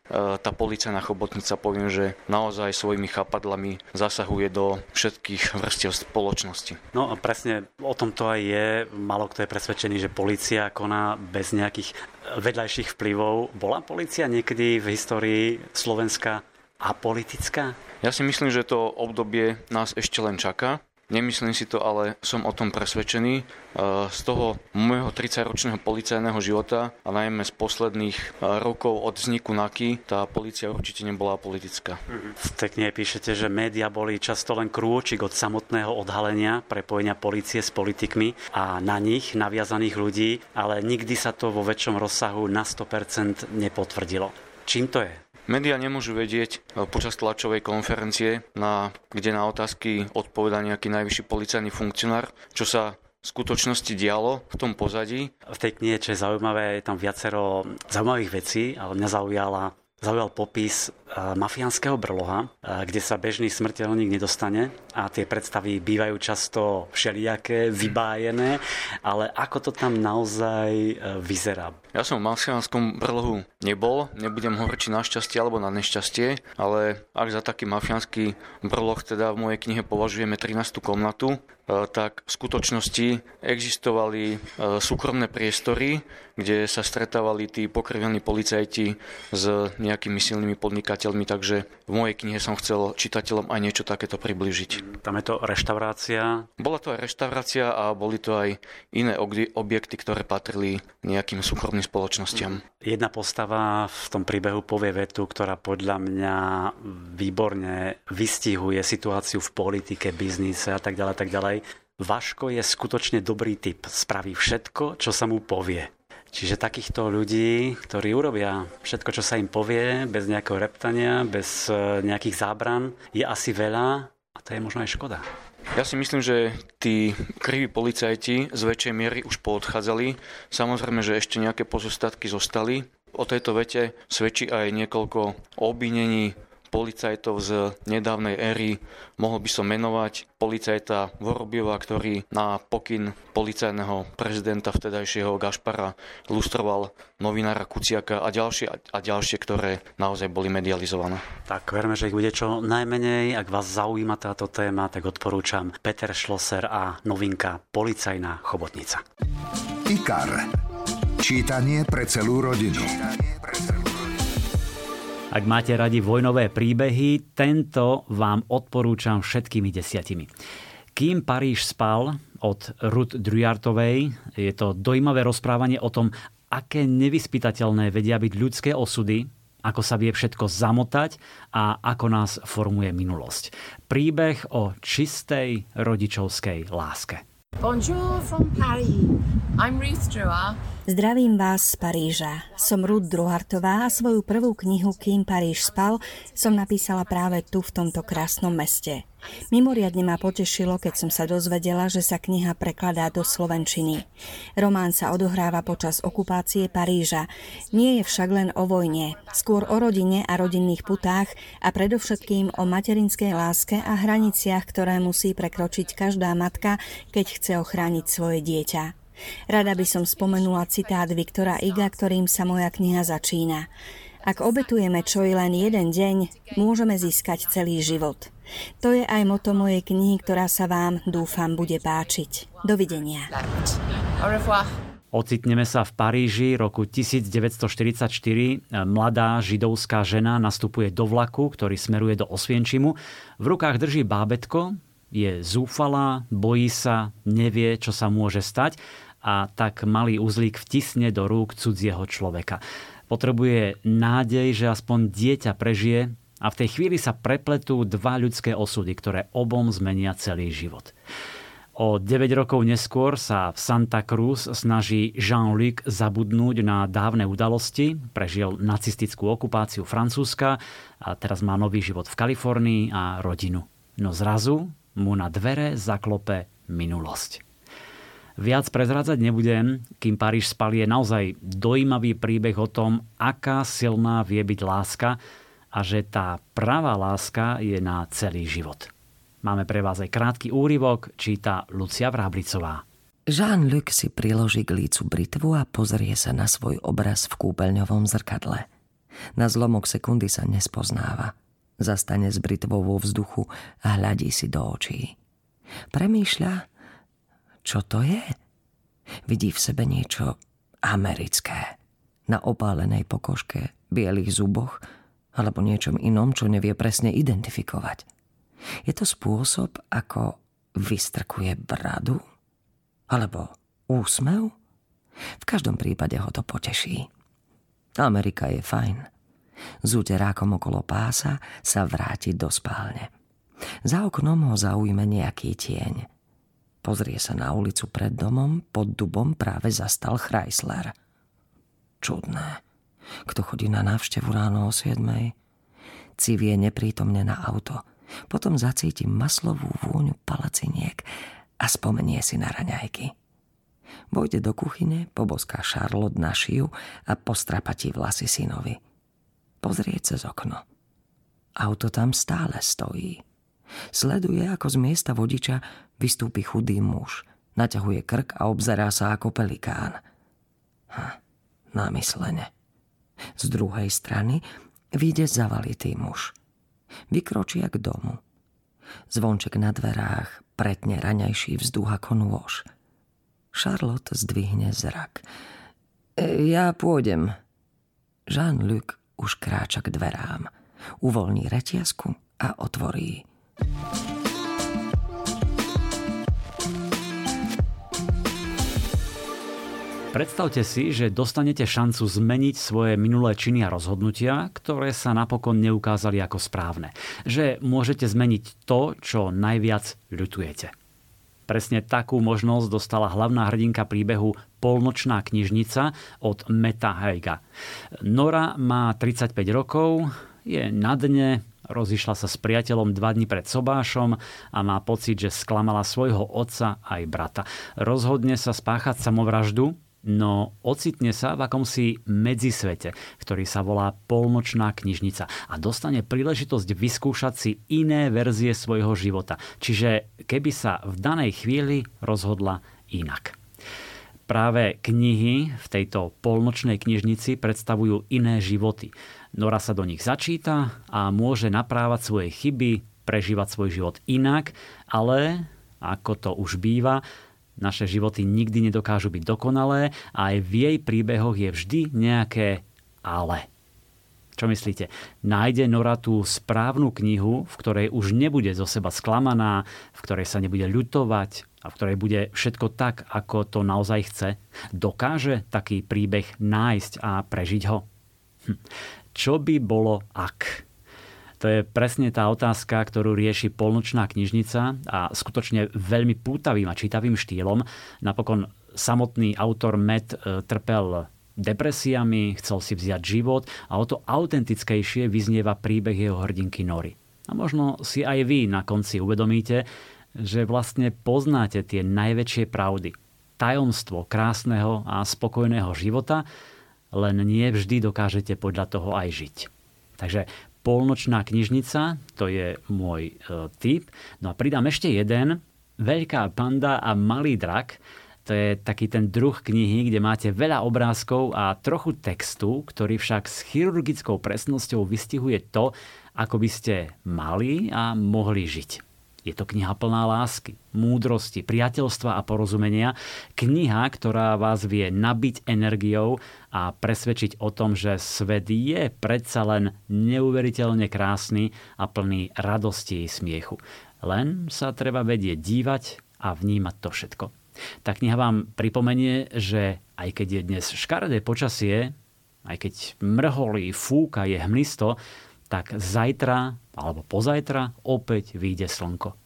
tá policajná chobotnica poviem, že naozaj svojimi chapadlami zasahuje do všetkých vrstiev spoločnosti. No a presne o tom to aj je. Malo kto je presvedčený, že policia koná bez nejakých vedľajších vplyvov. Bola policia niekedy v histórii Slovenska apolitická? Ja si myslím, že to obdobie nás ešte len čaká. Nemyslím si to, ale som o tom presvedčený. E, z toho môjho 30-ročného policajného života a najmä z posledných e, rokov od vzniku NAKY tá policia určite nebola politická. Tej knihe píšete, že médiá boli často len krôčik od samotného odhalenia prepojenia policie s politikmi a na nich naviazaných ľudí, ale nikdy sa to vo väčšom rozsahu na 100% nepotvrdilo. Čím to je? Média nemôžu vedieť e, počas tlačovej konferencie, na, kde na otázky odpoveda nejaký najvyšší policajný funkcionár, čo sa v skutočnosti dialo v tom pozadí. V tej knihe, čo je zaujímavé, je tam viacero zaujímavých vecí, ale mňa zaujala zaujal popis mafiánskeho brloha, kde sa bežný smrteľník nedostane a tie predstavy bývajú často všelijaké, vybájené, ale ako to tam naozaj e, vyzerá? Ja som v mafiánskom brlohu nebol, nebudem hovoriť či na šťastie alebo na nešťastie, ale ak za taký mafiánsky brloh teda v mojej knihe považujeme 13. komnatu, e, tak v skutočnosti existovali e, súkromné priestory, kde sa stretávali tí pokrvení policajti s nejakými silnými podnikateľmi, takže v mojej knihe som chcel čitateľom aj niečo takéto približiť. Tam je to reštaurácia? Bola to aj reštaurácia a boli to aj iné objekty, ktoré patrili nejakým súkromným spoločnostiam. Jedna postava v tom príbehu povie vetu, ktorá podľa mňa výborne vystihuje situáciu v politike, biznise a tak ďalej, tak ďalej. Vaško je skutočne dobrý typ. Spraví všetko, čo sa mu povie. Čiže takýchto ľudí, ktorí urobia všetko, čo sa im povie, bez nejakého reptania, bez e, nejakých zábran, je asi veľa a to je možno aj škoda. Ja si myslím, že tí kriví policajti z väčšej miery už poodchádzali. Samozrejme, že ešte nejaké pozostatky zostali. O tejto vete svedčí aj niekoľko obvinení policajtov z nedávnej éry. Mohol by som menovať policajta Vorobiova, ktorý na pokyn policajného prezidenta vtedajšieho Gašpara lustroval novinára Kuciaka a ďalšie, a ďalšie, ktoré naozaj boli medializované. Tak verme, že ich bude čo najmenej. Ak vás zaujíma táto téma, tak odporúčam Peter Schlosser a novinka Policajná chobotnica. IKAR. Čítanie pre celú rodinu. Ak máte radi vojnové príbehy, tento vám odporúčam všetkými desiatimi. Kým Paríž spal od Ruth Drujartovej, je to dojímavé rozprávanie o tom, aké nevyspytateľné vedia byť ľudské osudy, ako sa vie všetko zamotať a ako nás formuje minulosť. Príbeh o čistej rodičovskej láske. Bonjour from Paris. I'm Ruth Drewer Zdravím vás z Paríža. Som Ruth Druhartová a svoju prvú knihu Kým Paríž spal som napísala práve tu v tomto krásnom meste. Mimoriadne ma potešilo, keď som sa dozvedela, že sa kniha prekladá do slovenčiny. Román sa odohráva počas okupácie Paríža. Nie je však len o vojne, skôr o rodine a rodinných putách a predovšetkým o materinskej láske a hraniciach, ktoré musí prekročiť každá matka, keď chce ochrániť svoje dieťa. Rada by som spomenula citát Viktora Iga, ktorým sa moja kniha začína. Ak obetujeme čo i len jeden deň, môžeme získať celý život. To je aj moto mojej knihy, ktorá sa vám, dúfam, bude páčiť. Dovidenia. Ocitneme sa v Paríži roku 1944. Mladá židovská žena nastupuje do vlaku, ktorý smeruje do Osvienčimu. V rukách drží bábetko, je zúfalá, bojí sa, nevie, čo sa môže stať a tak malý uzlík vtisne do rúk cudzieho človeka potrebuje nádej, že aspoň dieťa prežije a v tej chvíli sa prepletú dva ľudské osudy, ktoré obom zmenia celý život. O 9 rokov neskôr sa v Santa Cruz snaží Jean-Luc zabudnúť na dávne udalosti. Prežil nacistickú okupáciu Francúzska a teraz má nový život v Kalifornii a rodinu. No zrazu mu na dvere zaklope minulosť. Viac prezrádzať nebudem, kým Paríž spal je naozaj dojímavý príbeh o tom, aká silná vie byť láska a že tá pravá láska je na celý život. Máme pre vás aj krátky úryvok, číta Lucia Vráblicová. Jean-Luc si priloží k lícu britvu a pozrie sa na svoj obraz v kúpeľňovom zrkadle. Na zlomok sekundy sa nespoznáva. Zastane s britvou vo vzduchu a hľadí si do očí. Premýšľa, čo to je? Vidí v sebe niečo americké. Na opálenej pokožke, bielých zuboch alebo niečom inom, čo nevie presne identifikovať. Je to spôsob, ako vystrkuje bradu? Alebo úsmev? V každom prípade ho to poteší. Amerika je fajn. S úterákom okolo pása sa vráti do spálne. Za oknom ho zaujme nejaký tieň. Pozrie sa na ulicu pred domom, pod dubom práve zastal Chrysler. Čudné. Kto chodí na návštevu ráno o 7. Civie neprítomne na auto. Potom zacíti maslovú vôňu palaciniek a spomenie si na raňajky. Vojde do kuchyne, poboská Charlotte na šiju a postrapatí vlasy synovi. Pozrie cez okno. Auto tam stále stojí. Sleduje, ako z miesta vodiča vystúpi chudý muž. Naťahuje krk a obzerá sa ako pelikán. Ha, námyslene. Z druhej strany vyjde zavalitý muž. Vykročia k domu. Zvonček na dverách pretne raňajší vzduch ako nôž. Charlotte zdvihne zrak. E, ja pôjdem. Jean-Luc už kráča k dverám. Uvoľní reťazku a otvorí. Predstavte si, že dostanete šancu zmeniť svoje minulé činy a rozhodnutia, ktoré sa napokon neukázali ako správne. Že môžete zmeniť to, čo najviac ľutujete. Presne takú možnosť dostala hlavná hrdinka príbehu Polnočná knižnica od Meta Heiga. Nora má 35 rokov, je na dne, rozišla sa s priateľom dva dní pred sobášom a má pocit, že sklamala svojho otca aj brata. Rozhodne sa spáchať samovraždu, no ocitne sa v akomsi medzisvete, ktorý sa volá polnočná knižnica a dostane príležitosť vyskúšať si iné verzie svojho života. Čiže keby sa v danej chvíli rozhodla inak. Práve knihy v tejto polnočnej knižnici predstavujú iné životy. Nora sa do nich začíta a môže naprávať svoje chyby, prežívať svoj život inak, ale ako to už býva, naše životy nikdy nedokážu byť dokonalé a aj v jej príbehoch je vždy nejaké ale. Čo myslíte? Nájde Nora tú správnu knihu, v ktorej už nebude zo seba sklamaná, v ktorej sa nebude ľutovať a v ktorej bude všetko tak, ako to naozaj chce? Dokáže taký príbeh nájsť a prežiť ho? Hm. Čo by bolo ak? To je presne tá otázka, ktorú rieši polnočná knižnica a skutočne veľmi pútavým a čítavým štýlom. Napokon samotný autor e, trpel depresiami, chcel si vziať život a o to autentickejšie vyznieva príbeh jeho hrdinky Nory. A možno si aj vy na konci uvedomíte, že vlastne poznáte tie najväčšie pravdy. Tajomstvo krásneho a spokojného života, len nie vždy dokážete podľa toho aj žiť. Takže Polnočná knižnica, to je môj e, tip. No a pridám ešte jeden. Veľká panda a malý drak. To je taký ten druh knihy, kde máte veľa obrázkov a trochu textu, ktorý však s chirurgickou presnosťou vystihuje to, ako by ste mali a mohli žiť. Je to kniha plná lásky, múdrosti, priateľstva a porozumenia. Kniha, ktorá vás vie nabiť energiou a presvedčiť o tom, že svet je predsa len neuveriteľne krásny a plný radosti a smiechu. Len sa treba vedieť dívať a vnímať to všetko. Tá kniha vám pripomenie, že aj keď je dnes škaredé počasie, aj keď mrholí, fúka, je hmlisto, tak zajtra alebo pozajtra opäť vyjde slnko.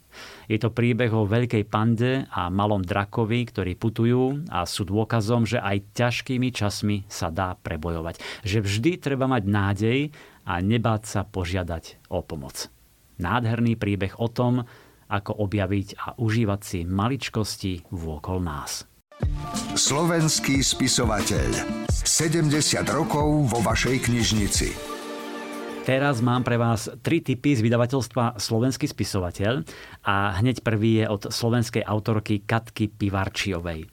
Je to príbeh o veľkej pande a malom drakovi, ktorí putujú a sú dôkazom, že aj ťažkými časmi sa dá prebojovať. Že vždy treba mať nádej a nebáť sa požiadať o pomoc. Nádherný príbeh o tom, ako objaviť a užívať si maličkosti vôkol nás. Slovenský spisovateľ. 70 rokov vo vašej knižnici. Teraz mám pre vás tri typy z vydavateľstva Slovenský spisovateľ a hneď prvý je od slovenskej autorky Katky Pivarčiovej.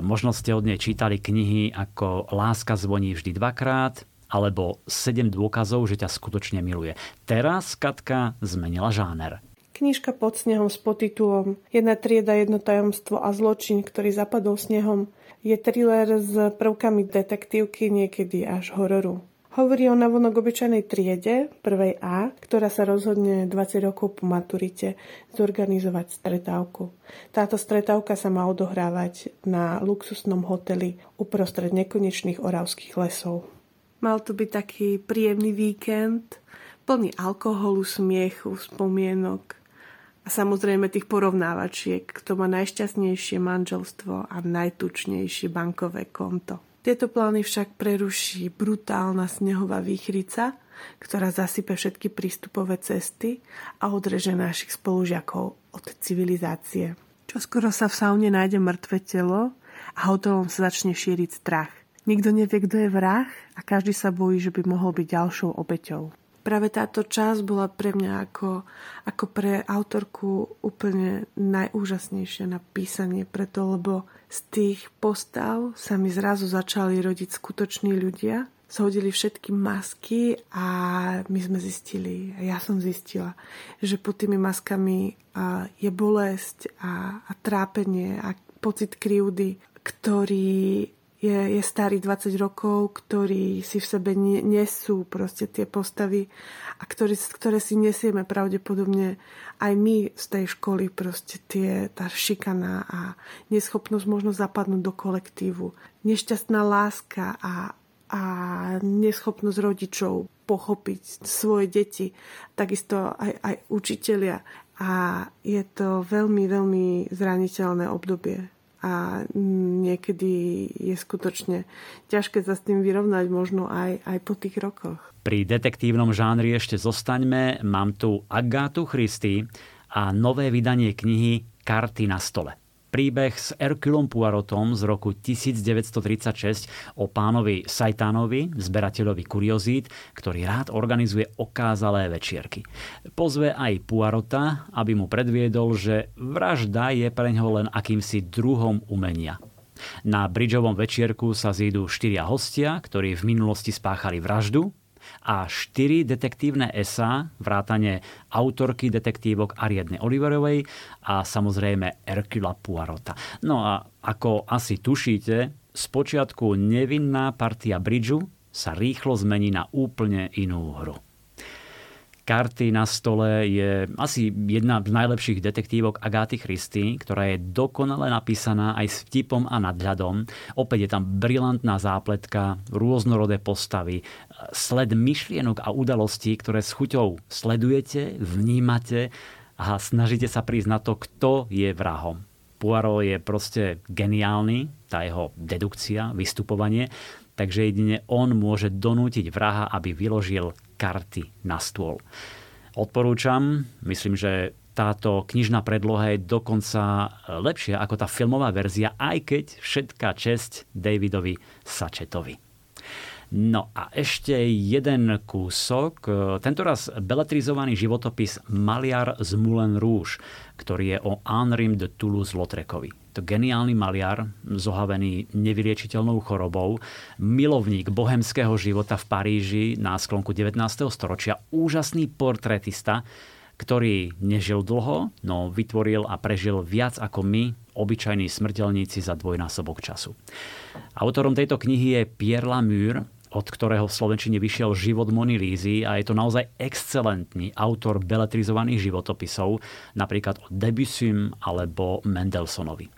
Možno ste od nej čítali knihy ako Láska zvoní vždy dvakrát, alebo 7 dôkazov, že ťa skutočne miluje. Teraz Katka zmenila žáner. Knižka pod snehom s podtitulom Jedna trieda, jedno tajomstvo a zločin, ktorý zapadol snehom je thriller s prvkami detektívky, niekedy až hororu. Hovorí o navonok obyčajnej triede, prvej A, ktorá sa rozhodne 20 rokov po maturite zorganizovať stretávku. Táto stretávka sa má odohrávať na luxusnom hoteli uprostred nekonečných oravských lesov. Mal to byť taký príjemný víkend, plný alkoholu, smiechu, spomienok a samozrejme tých porovnávačiek, kto má najšťastnejšie manželstvo a najtučnejšie bankové konto. Tieto plány však preruší brutálna snehová výchrica, ktorá zasype všetky prístupové cesty a odreže našich spolužiakov od civilizácie. Čo skoro sa v saune nájde mŕtve telo a hotelom sa začne šíriť strach. Nikto nevie, kto je vrah a každý sa bojí, že by mohol byť ďalšou obeťou práve táto časť bola pre mňa ako, ako pre autorku úplne najúžasnejšia na písanie, preto lebo z tých postav sa mi zrazu začali rodiť skutoční ľudia, zhodili všetky masky a my sme zistili, ja som zistila, že pod tými maskami je bolesť a, a trápenie a pocit krivdy, ktorý je, je starý 20 rokov, ktorí si v sebe nesú proste tie postavy a ktoré, ktoré si nesieme pravdepodobne aj my z tej školy proste tie, tá šikana a neschopnosť možno zapadnúť do kolektívu. Nešťastná láska a, a neschopnosť rodičov pochopiť svoje deti, takisto aj, aj učitelia. A je to veľmi, veľmi zraniteľné obdobie a niekedy je skutočne ťažké sa s tým vyrovnať možno aj, aj po tých rokoch. Pri detektívnom žánri ešte zostaňme. Mám tu Agátu Christy a nové vydanie knihy Karty na stole. Príbeh s Herculom Poirotom z roku 1936 o pánovi Sajtánovi, zberateľovi kuriozít, ktorý rád organizuje okázalé večierky. Pozve aj Poirota, aby mu predviedol, že vražda je pre ňoho len akýmsi druhom umenia. Na bridžovom večierku sa zídu štyria hostia, ktorí v minulosti spáchali vraždu, a štyri detektívne esá, vrátane autorky detektívok Ariadne Oliverovej a samozrejme Hercula Poirota. No a ako asi tušíte, spočiatku nevinná partia bridžu sa rýchlo zmení na úplne inú hru karty na stole je asi jedna z najlepších detektívok Agáty Christy, ktorá je dokonale napísaná aj s vtipom a nadhľadom. Opäť je tam brilantná zápletka, rôznorodé postavy, sled myšlienok a udalostí, ktoré s chuťou sledujete, vnímate a snažíte sa prísť na to, kto je vrahom. Poirot je proste geniálny, tá jeho dedukcia, vystupovanie, takže jedine on môže donútiť vraha, aby vyložil karty na stôl. Odporúčam, myslím, že táto knižná predloha je dokonca lepšia ako tá filmová verzia, aj keď všetká česť Davidovi Sačetovi. No a ešte jeden kúsok, tentoraz beletrizovaný životopis Maliar z Moulin Rouge, ktorý je o Henrim de Toulouse-Lautrecovi. To geniálny maliar, zohavený nevyliečiteľnou chorobou, milovník bohemského života v Paríži na sklonku 19. storočia, úžasný portrétista, ktorý nežil dlho, no vytvoril a prežil viac ako my, obyčajní smrteľníci za dvojnásobok času. Autorom tejto knihy je Pierre Lamure, od ktorého v Slovenčine vyšiel Život Mony Lízy a je to naozaj excelentný autor beletrizovaných životopisov, napríklad o Debussym alebo Mendelssohnovi.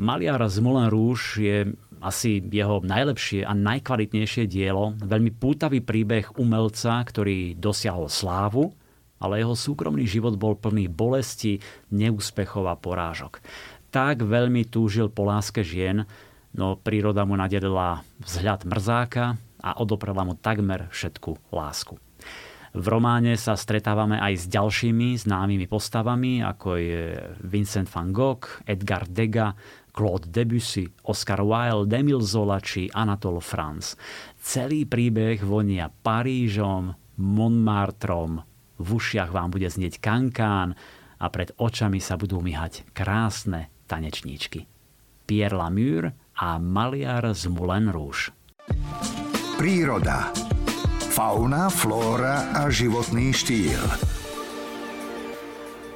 Maliar z Moulin Rouge je asi jeho najlepšie a najkvalitnejšie dielo, veľmi pútavý príbeh umelca, ktorý dosiahol slávu, ale jeho súkromný život bol plný bolesti, neúspechov a porážok. Tak veľmi túžil po láske žien, no príroda mu nadelila vzhľad mrzáka a odoprela mu takmer všetku lásku. V románe sa stretávame aj s ďalšími známymi postavami, ako je Vincent van Gogh, Edgar Degas, Claude Debussy, Oscar Wilde, Emile Zola či Anatole France. Celý príbeh vonia Parížom, Montmartrom, v ušiach vám bude znieť kankán a pred očami sa budú myhať krásne tanečníčky. Pierre Lamure a Maliar z Moulin Rouge. Príroda. Fauna, flóra a životný štýl.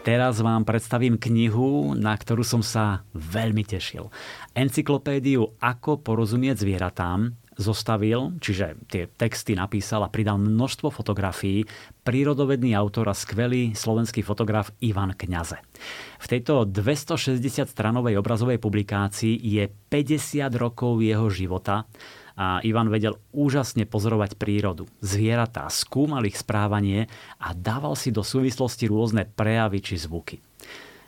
Teraz vám predstavím knihu, na ktorú som sa veľmi tešil. Encyklopédiu Ako porozumieť zvieratám zostavil, čiže tie texty napísal a pridal množstvo fotografií prírodovedný autor a skvelý slovenský fotograf Ivan Kňaze. V tejto 260 stranovej obrazovej publikácii je 50 rokov jeho života a Ivan vedel úžasne pozorovať prírodu. Zvieratá, skúmal ich správanie a dával si do súvislosti rôzne prejavy či zvuky.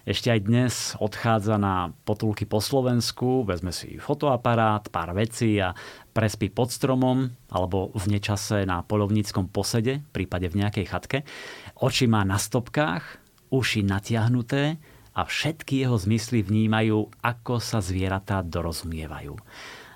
Ešte aj dnes odchádza na potulky po Slovensku, vezme si fotoaparát, pár vecí a prespí pod stromom alebo v nečase na polovníckom posede, prípade v nejakej chatke. Oči má na stopkách, uši natiahnuté a všetky jeho zmysly vnímajú, ako sa zvieratá dorozumievajú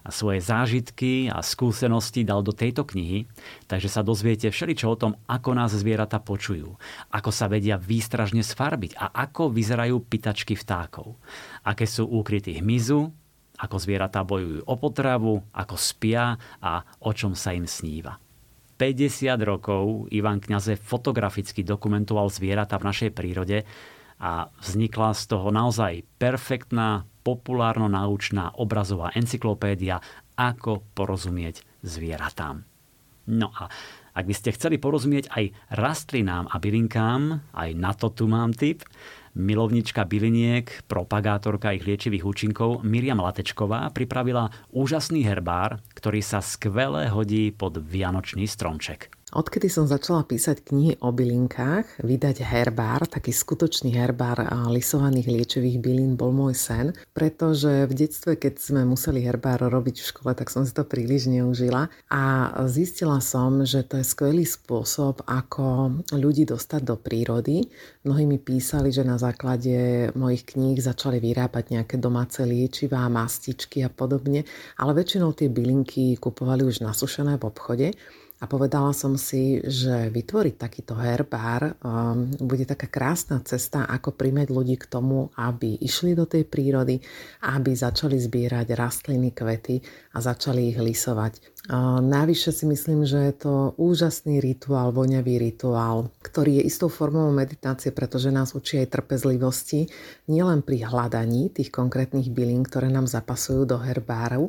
a svoje zážitky a skúsenosti dal do tejto knihy, takže sa dozviete všeličo o tom, ako nás zvieratá počujú, ako sa vedia výstražne sfarbiť a ako vyzerajú pitačky vtákov, aké sú úkrytí hmyzu, ako zvieratá bojujú o potravu, ako spia a o čom sa im sníva. 50 rokov Ivan Kňaze fotograficky dokumentoval zvieratá v našej prírode a vznikla z toho naozaj perfektná populárno-naučná obrazová encyklopédia Ako porozumieť zvieratám. No a ak by ste chceli porozumieť aj rastlinám a bylinkám, aj na to tu mám tip, milovnička byliniek, propagátorka ich liečivých účinkov Miriam Latečková pripravila úžasný herbár, ktorý sa skvele hodí pod vianočný stromček. Odkedy som začala písať knihy o bylinkách, vydať herbár, taký skutočný herbár lisovaných liečivých bylín bol môj sen, pretože v detstve, keď sme museli herbár robiť v škole, tak som si to príliš neužila a zistila som, že to je skvelý spôsob, ako ľudí dostať do prírody. Mnohí mi písali, že na základe mojich kníh začali vyrábať nejaké domáce liečivá, mastičky a podobne, ale väčšinou tie bylinky kupovali už nasušené v obchode a povedala som si, že vytvoriť takýto herbár um, bude taká krásna cesta, ako primeť ľudí k tomu, aby išli do tej prírody, aby začali zbierať rastliny, kvety a začali ich lisovať. Uh, navyše si myslím, že je to úžasný rituál, voňavý rituál, ktorý je istou formou meditácie, pretože nás učí aj trpezlivosti, nielen pri hľadaní tých konkrétnych bylín, ktoré nám zapasujú do herbáru,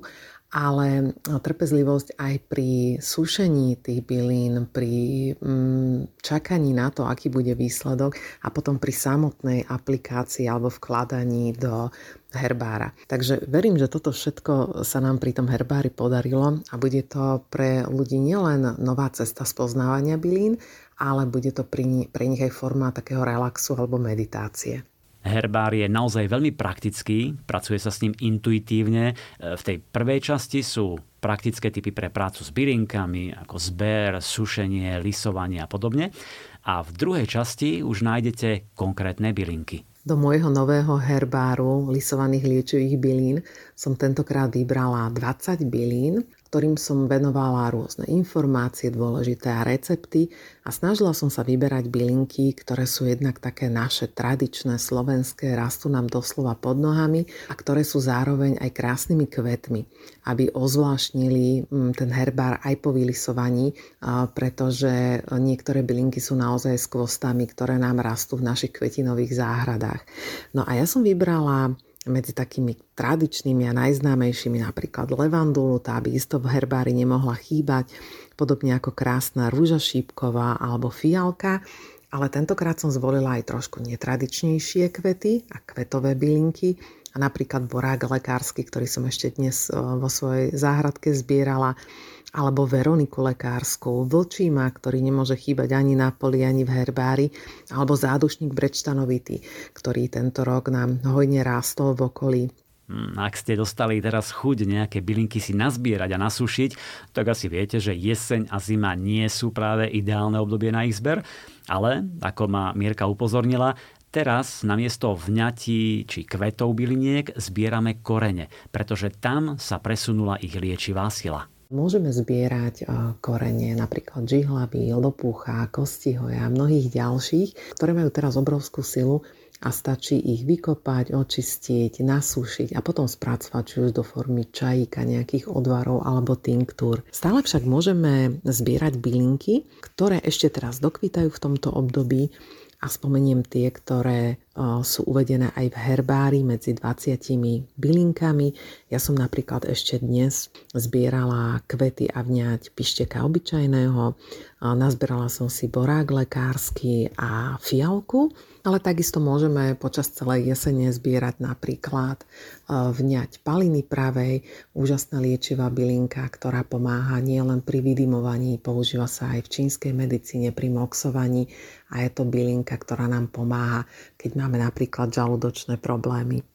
ale trpezlivosť aj pri sušení tých bylín, pri mm, čakaní na to, aký bude výsledok a potom pri samotnej aplikácii alebo vkladaní do herbára. Takže verím, že toto všetko sa nám pri tom herbári podarilo a bude to pre ľudí nielen nová cesta spoznávania bylín, ale bude to pre nich aj forma takého relaxu alebo meditácie. Herbár je naozaj veľmi praktický, pracuje sa s ním intuitívne. E, v tej prvej časti sú praktické typy pre prácu s bylinkami, ako zber, sušenie, lisovanie a podobne. A v druhej časti už nájdete konkrétne bylinky. Do môjho nového herbáru lisovaných liečivých bylín som tentokrát vybrala 20 bylín ktorým som venovala rôzne informácie, dôležité a recepty a snažila som sa vyberať bylinky, ktoré sú jednak také naše tradičné slovenské, rastú nám doslova pod nohami a ktoré sú zároveň aj krásnymi kvetmi, aby ozvláštnili mm, ten herbár aj po vylisovaní, pretože niektoré bylinky sú naozaj skvostami, ktoré nám rastú v našich kvetinových záhradách. No a ja som vybrala medzi takými tradičnými a najznámejšími napríklad levandulu, tá by isto v herbári nemohla chýbať, podobne ako krásna rúža šípková alebo fialka, ale tentokrát som zvolila aj trošku netradičnejšie kvety a kvetové bylinky, a napríklad borák lekársky, ktorý som ešte dnes e, vo svojej záhradke zbierala, alebo Veroniku lekárskú, vlčíma, ktorý nemôže chýbať ani na poli, ani v herbári, alebo zádušník brečtanovitý, ktorý tento rok nám hojne rástol v okolí. Hm, ak ste dostali teraz chuť nejaké bylinky si nazbierať a nasúšiť, tak asi viete, že jeseň a zima nie sú práve ideálne obdobie na ich zber, ale, ako ma Mierka upozornila, Teraz namiesto vňatí či kvetov byliniek zbierame korene, pretože tam sa presunula ich liečivá sila. Môžeme zbierať korene napríklad žihlavy, lopúcha, kostihoja a mnohých ďalších, ktoré majú teraz obrovskú silu a stačí ich vykopať, očistiť, nasúšiť a potom spracovať či už do formy čajíka, nejakých odvarov alebo tinktúr. Stále však môžeme zbierať bylinky, ktoré ešte teraz dokvítajú v tomto období a spomeniem tie, ktoré sú uvedené aj v herbári medzi 20 bylinkami. Ja som napríklad ešte dnes zbierala kvety a vňať pišteka obyčajného, nazbierala som si borák lekársky a fialku, ale takisto môžeme počas celej jesene zbierať napríklad vňať paliny pravej, úžasná liečivá bylinka, ktorá pomáha nielen pri vydymovaní, používa sa aj v čínskej medicíne pri moxovaní a je to bylinka, ktorá nám pomáha, keď máme napríklad žalúdočné problémy.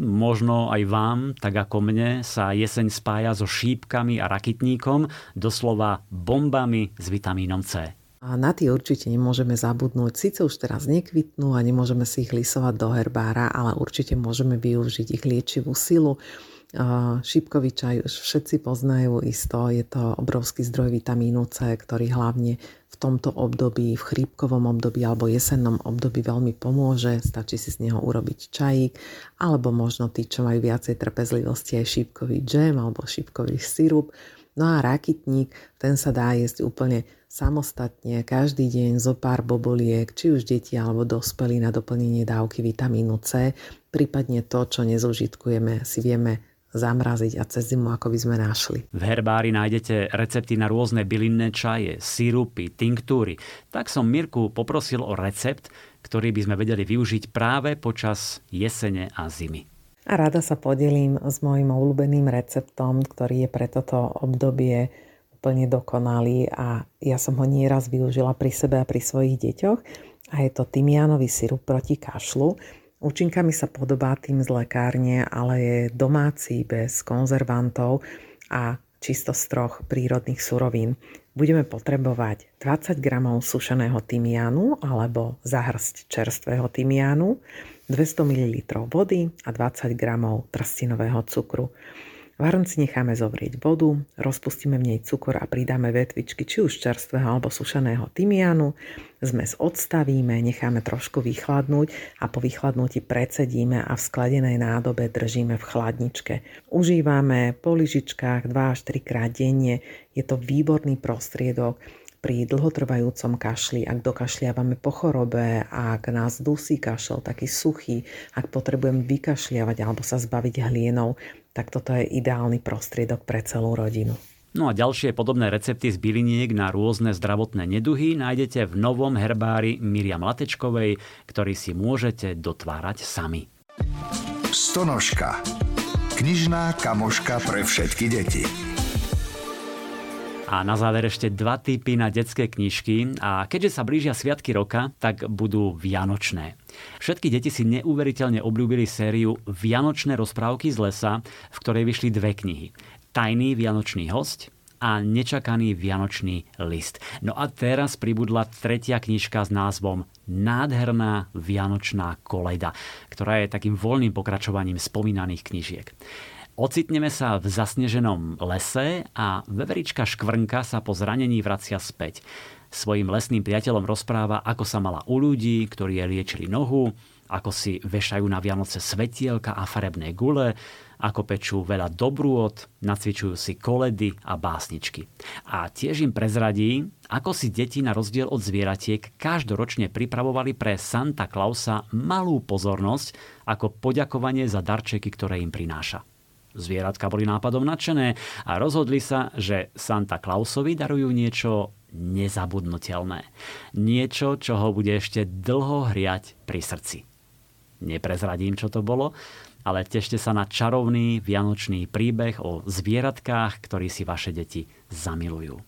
Možno aj vám, tak ako mne, sa jeseň spája so šípkami a rakitníkom, doslova bombami s vitamínom C. A na tie určite nemôžeme zabudnúť. Sice už teraz nekvitnú a nemôžeme si ich lisovať do herbára, ale určite môžeme využiť ich liečivú silu. Šípkový čaj už všetci poznajú isto, je to obrovský zdroj vitamínu C, ktorý hlavne v tomto období, v chrípkovom období alebo jesennom období veľmi pomôže. Stačí si z neho urobiť čajík, alebo možno tí, čo majú viacej trpezlivosti, aj šípkový džem alebo šípkový sirup. No a rakitník, ten sa dá jesť úplne samostatne každý deň zo pár boboliek, či už deti alebo dospelí na doplnenie dávky vitamínu C, prípadne to, čo nezužitkujeme, si vieme zamraziť a cez zimu ako by sme našli. V herbári nájdete recepty na rôzne bylinné čaje, sirupy, tinktúry. Tak som Mirku poprosil o recept, ktorý by sme vedeli využiť práve počas jesene a zimy. A rada sa podelím s mojim obľúbeným receptom, ktorý je pre toto obdobie úplne dokonalý a ja som ho nieraz využila pri sebe a pri svojich deťoch a je to tymianový sirup proti kašlu. Účinkami sa podobá tým z lekárne, ale je domáci bez konzervantov a čisto z troch prírodných surovín. Budeme potrebovať 20 g sušeného tymianu alebo zahrsť čerstvého tymianu, 200 ml vody a 20 g trstinového cukru. V hrnci necháme zovrieť vodu, rozpustíme v nej cukor a pridáme vetvičky či už čerstvého alebo sušeného tymianu. Zmes odstavíme, necháme trošku vychladnúť a po vychladnutí precedíme a v skladenej nádobe držíme v chladničke. Užívame po lyžičkách 2 až 3 krát denne. Je to výborný prostriedok pri dlhotrvajúcom kašli, ak dokašliavame po chorobe, ak nás dusí kašel, taký suchý, ak potrebujem vykašliavať alebo sa zbaviť hlienou, tak toto je ideálny prostriedok pre celú rodinu. No a ďalšie podobné recepty z byliniek na rôzne zdravotné neduhy nájdete v novom herbári Miriam Latečkovej, ktorý si môžete dotvárať sami. Stonožka. Knižná kamoška pre všetky deti. A na záver ešte dva typy na detské knižky a keďže sa blížia sviatky roka, tak budú vianočné. Všetky deti si neuveriteľne obľúbili sériu Vianočné rozprávky z lesa, v ktorej vyšli dve knihy. Tajný vianočný host a Nečakaný vianočný list. No a teraz pribudla tretia knižka s názvom Nádherná vianočná koleda, ktorá je takým voľným pokračovaním spomínaných knižiek. Ocitneme sa v zasneženom lese a veverička Škvrnka sa po zranení vracia späť. Svojim lesným priateľom rozpráva, ako sa mala u ľudí, ktorí jej liečili nohu, ako si vešajú na Vianoce svetielka a farebné gule, ako pečú veľa dobrôd, nacvičujú si koledy a básničky. A tiež im prezradí, ako si deti na rozdiel od zvieratiek každoročne pripravovali pre Santa Clausa malú pozornosť ako poďakovanie za darčeky, ktoré im prináša. Zvieratka boli nápadom nadšené a rozhodli sa, že Santa Clausovi darujú niečo nezabudnutelné. Niečo, čo ho bude ešte dlho hriať pri srdci. Neprezradím, čo to bolo, ale tešte sa na čarovný vianočný príbeh o zvieratkách, ktorí si vaše deti zamilujú.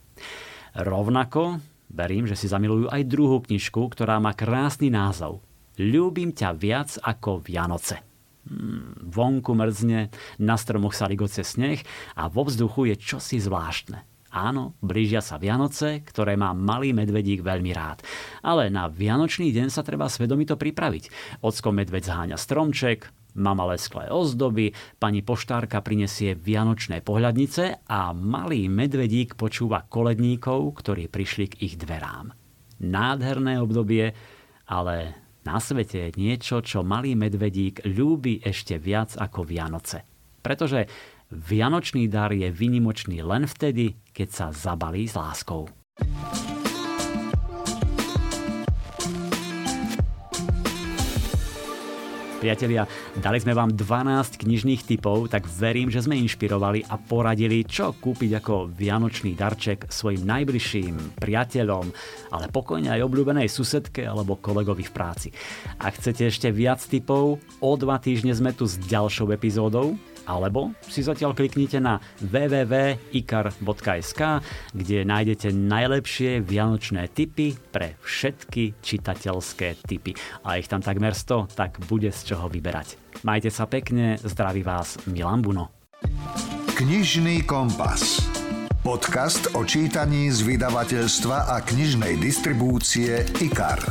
Rovnako verím, že si zamilujú aj druhú knižku, ktorá má krásny názov. Ľúbim ťa viac ako Vianoce. Hmm, vonku mrzne, na stromoch sa ligoce sneh a vo vzduchu je čosi zvláštne. Áno, blížia sa Vianoce, ktoré má malý medvedík veľmi rád. Ale na Vianočný deň sa treba svedomito pripraviť. Ocko medveď zháňa stromček, mama lesklé ozdoby, pani poštárka prinesie vianočné pohľadnice a malý medvedík počúva koledníkov, ktorí prišli k ich dverám. Nádherné obdobie, ale na svete je niečo, čo malý medvedík ľúbi ešte viac ako Vianoce. Pretože Vianočný dar je vynimočný len vtedy, keď sa zabalí s láskou. Priatelia, dali sme vám 12 knižných typov, tak verím, že sme inšpirovali a poradili, čo kúpiť ako vianočný darček svojim najbližším priateľom, ale pokojne aj obľúbenej susedke alebo kolegovi v práci. Ak chcete ešte viac typov, o dva týždne sme tu s ďalšou epizódou alebo si zatiaľ kliknite na www.ikar.sk, kde nájdete najlepšie vianočné tipy pre všetky čitateľské typy. A ich tam takmer 100, tak bude z čoho vyberať. Majte sa pekne, zdraví vás Milan Buno. Knižný kompas. Podcast o čítaní z vydavateľstva a knižnej distribúcie IKAR.